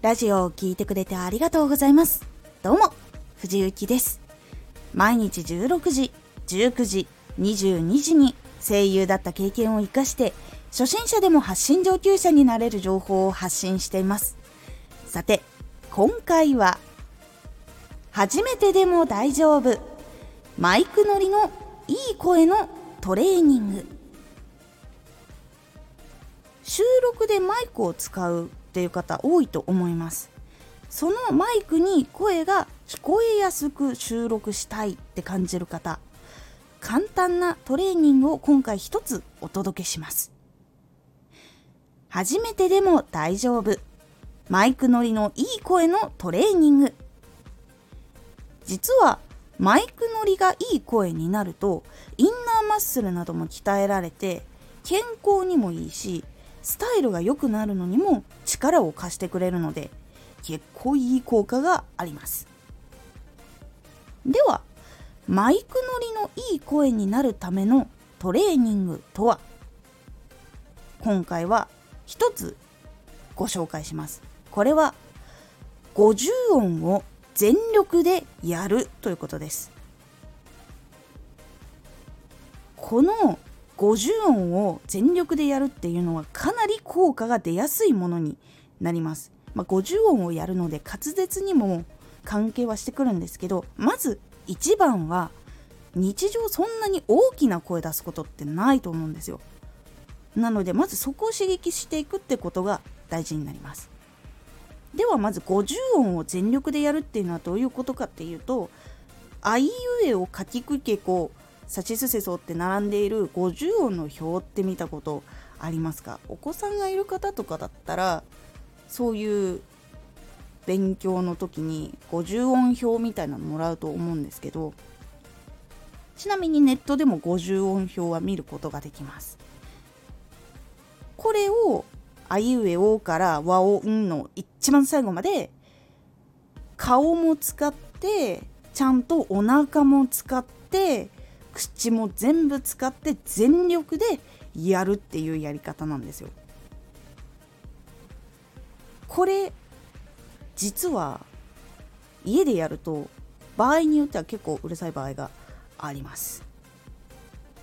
ラジオを聴いてくれてありがとうございます。どうも、藤幸です。毎日16時、19時、22時に声優だった経験を活かして、初心者でも発信上級者になれる情報を発信しています。さて、今回は、初めてでも大丈夫、マイク乗りのいい声のトレーニング。収録でマイクを使うっていう方多いと思います。そのマイクに声が聞こえやすく収録したいって感じる方簡単なトレーニングを今回一つお届けします。初めてでも大丈夫。マイク乗りのいい声のトレーニング。実はマイク乗りがいい声になるとインナーマッスルなども鍛えられて健康にもいいしスタイルが良くなるのにも力を貸してくれるので結構いい効果があります。ではマイク乗りのいい声になるためのトレーニングとは？今回は一つご紹介します。これは50音を全力でやるということです。この50音を全力でやるっていうのはかなり効果が出やすいものになります。まあ、50音をやるので滑舌にも関係はしてくるんですけどまず1番は日常そんなに大きな声出すことってないと思うんですよ。なのでまずそこを刺激していくってことが大事になります。ではまず50音を全力でやるっていうのはどういうことかっていうと「あいうえをかきくけこさしすせそって並んでいる50音の表って見たことありますか？お子さんがいる方とかだったらそういう勉強の時に50音表みたいなのもらうと思うんですけどちなみにネットでも50音表は見ることができます。これをあいうえおから和音の一番最後まで顔も使ってちゃんとお腹も使って口も全部使って全力でやるっていうやり方なんですよ。これ実は家でやると場合によっては結構うるさい場合があります。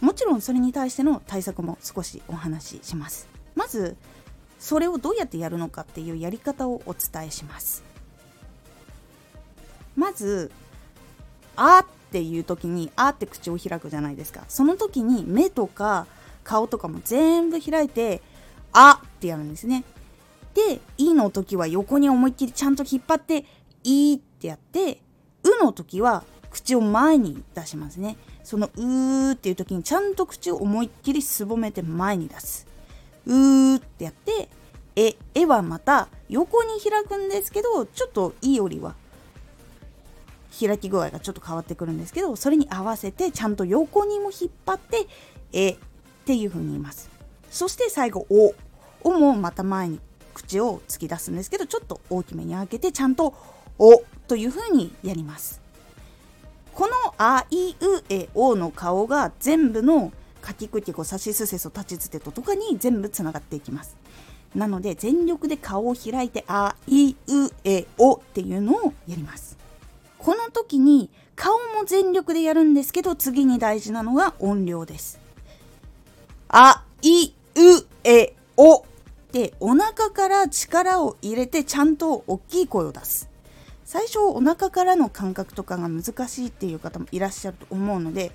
もちろんそれに対しての対策も少しお話しします。まずそれをどうやってやるのかっていうやり方をお伝えします。まず「あ」っていう時にあって口を開くじゃないですか。その時に目とか顔とかも全部開いてあってやるんですね。で「い」の時は横に思いっきりちゃんと引っ張って「い」ってやって「う」の時は口を前に出しますね。その「う」っていう時にちゃんと口を思いっきりすぼめて前に出す「う」ってやって「え」「え」はまた横に開くんですけどちょっと「い」よりは開き具合がちょっと変わってくるんですけどそれに合わせてちゃんと横にも引っ張って「え」っていう風に言います。そして最後「お」「お」もまた前に口を突き出すんですけどちょっと大きめに開けてちゃんと「お」という風にやります。この「あいうえお」の顔が全部のかきくきこさしすせそ立ちつてととかに全部つながっていきます。なので全力で顔を開いて「あいうえお」っていうのをやります。この時に顔も全力でやるんですけど次に大事なのが音量です。あ、い、う、え、おってお腹から力を入れてちゃんと大きい声を出す。最初お腹からの感覚とかが難しいっていう方もいらっしゃると思うので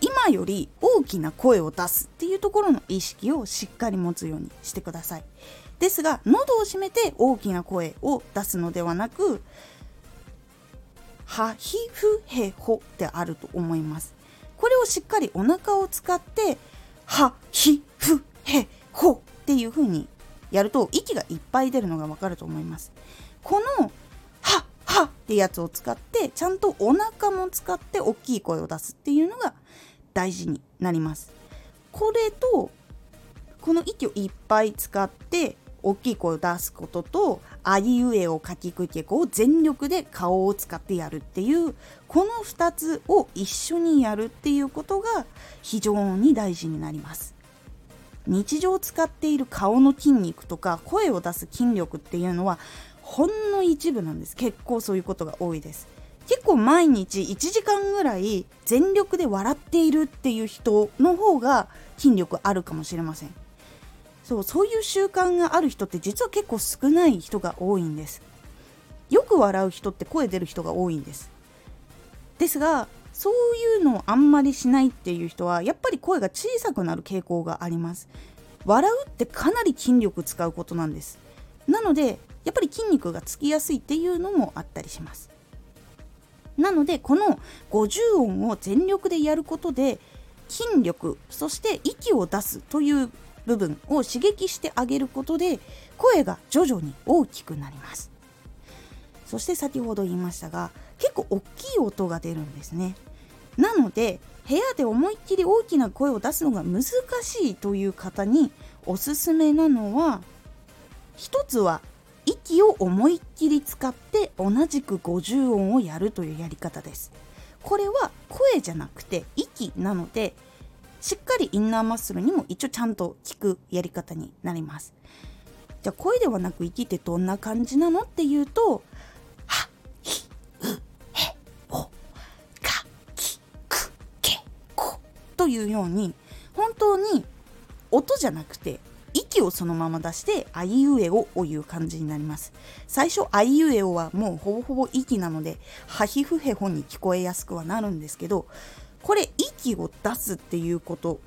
今より大きな声を出すっていうところの意識をしっかり持つようにしてください。ですが喉を閉めて大きな声を出すのではなくはひふへほってあると思います。これをしっかりお腹を使ってはひふへほっていう風にやると息がいっぱい出るのがわかると思います。このははってやつを使ってちゃんとお腹も使って大きい声を出すっていうのが大事になります。これとこの息をいっぱい使って大きい声を出すこととあいうえを書きくけこを全力で顔を使ってやるっていうこの2つを一緒にやるっていうことが非常に大事になります。日常使っている顔の筋肉とか声を出す筋力っていうのはほんの一部なんです。結構そういうことが多いです。結構毎日1時間ぐらい全力で笑っているっていう人の方が筋力あるかもしれません。そうそういう習慣がある人って実は結構少ない人が多いんです。よく笑う人って声出る人が多いんです。ですがそういうのをあんまりしないっていう人はやっぱり声が小さくなる傾向があります。笑うってかなり筋力使うことなんです。なのでやっぱり筋肉がつきやすいっていうのもあったりします。なのでこの50音を全力でやることで筋力そして息を出すという部分を刺激してあげることで声が徐々に大きくなります。そして先ほど言いましたが結構大きい音が出るんですね。なので部屋で思いっきり大きな声を出すのが難しいという方におすすめなのは一つは息を思いっきり使って同じく50音をやるというやり方です。これは声じゃなくて息なのでしっかりインナーマッスルにも一応ちゃんと効くやり方になります。じゃあ声ではなく息ってどんな感じなのっていうとはひうへおかきくけこというように本当に音じゃなくて息をそのまま出してあいうえおをいう感じになります。最初あいうえおはもうほぼほぼ息なのではひふへほに聞こえやすくはなるんですけどこれ息を出すっていうこと。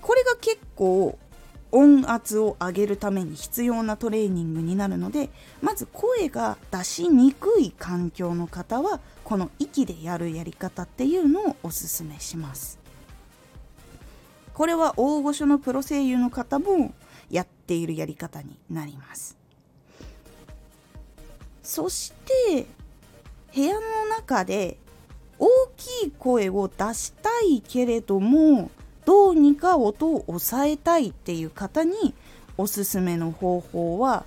これが結構音圧を上げるために必要なトレーニングになるのでまず声が出しにくい環境の方はこの息でやるやり方っていうのをおすすめします。これは大御所のプロ声優の方もやっているやり方になります。そして部屋の中できい声を出したいけれどもどうにか音を抑えたいっていう方におすすめの方法は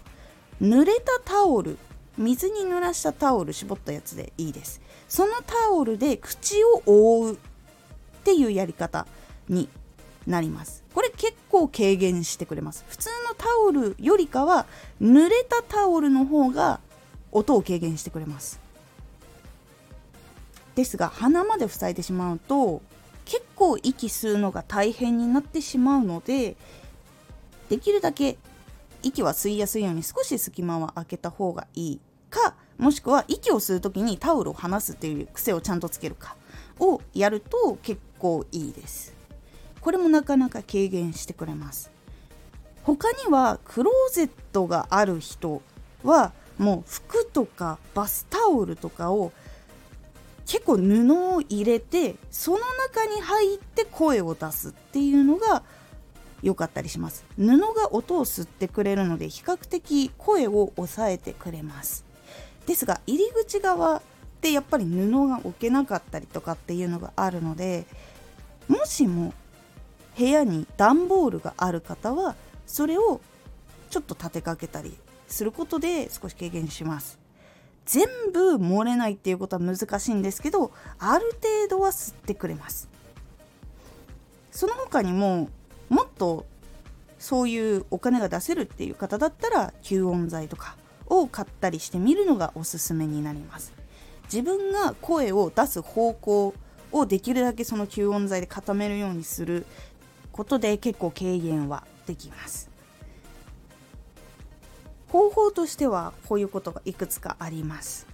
濡れたタオル水に濡らしたタオル絞ったやつでいいです。そのタオルで口を覆うっていうやり方になります。これ結構軽減してくれます。普通のタオルよりかは濡れたタオルの方が音を軽減してくれます。ですが鼻まで塞いでしまうと結構息吸うのが大変になってしまうのでできるだけ息は吸いやすいように少し隙間は空けた方がいいかもしくは息を吸う時にタオルを離すっていう癖をちゃんとつけるかをやると結構いいです。これもなかなか軽減してくれます。他にはクローゼットがある人はもう服とかバスタオルとかを結構布を入れてその中に入って声を出すっていうのが良かったりします。布が音を吸ってくれるので比較的声を抑えてくれます。ですが入り口側ってやっぱり布が置けなかったりとかっていうのがあるのでもしも部屋に段ボールがある方はそれをちょっと立てかけたりすることで少し軽減します。全部漏れないっていうことは難しいんですけどある程度は吸ってくれます。その他にももっとそういうお金が出せるっていう方だったら吸音材とかを買ったりしてみるのがおすすめになります。自分が声を出す方向をできるだけその吸音材で固めるようにすることで結構軽減はできます。方法としてはこういうことがいくつかあります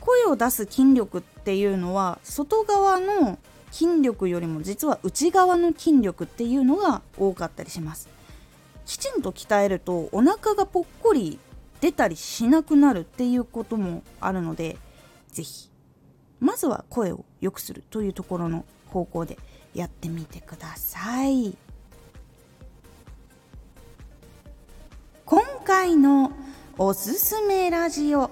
声を出す筋力っていうのは外側の筋力よりも実は内側の筋力っていうのが多かったりしますきちんと鍛えるとお腹がぽっこり出たりしなくなるっていうこともあるので是非まずは声を良くするというところの方向でやってみてください。回のおすすめラジオ。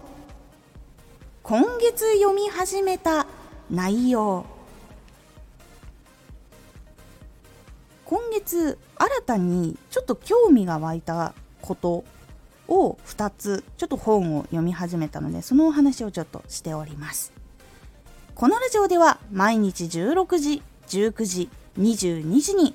今月読み始めた内容。今月新たにちょっと興味が湧いたことを2つちょっと本を読み始めたのでそのお話をちょっとしております。このラジオでは毎日16時19時22時に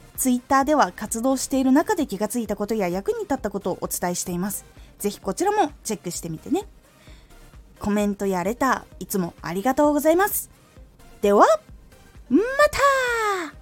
Twitter では活動している中で気がついたことや役に立ったことをお伝えしています。ぜひこちらもチェックしてみてね。コメントやレターいつもありがとうございます。ではまた!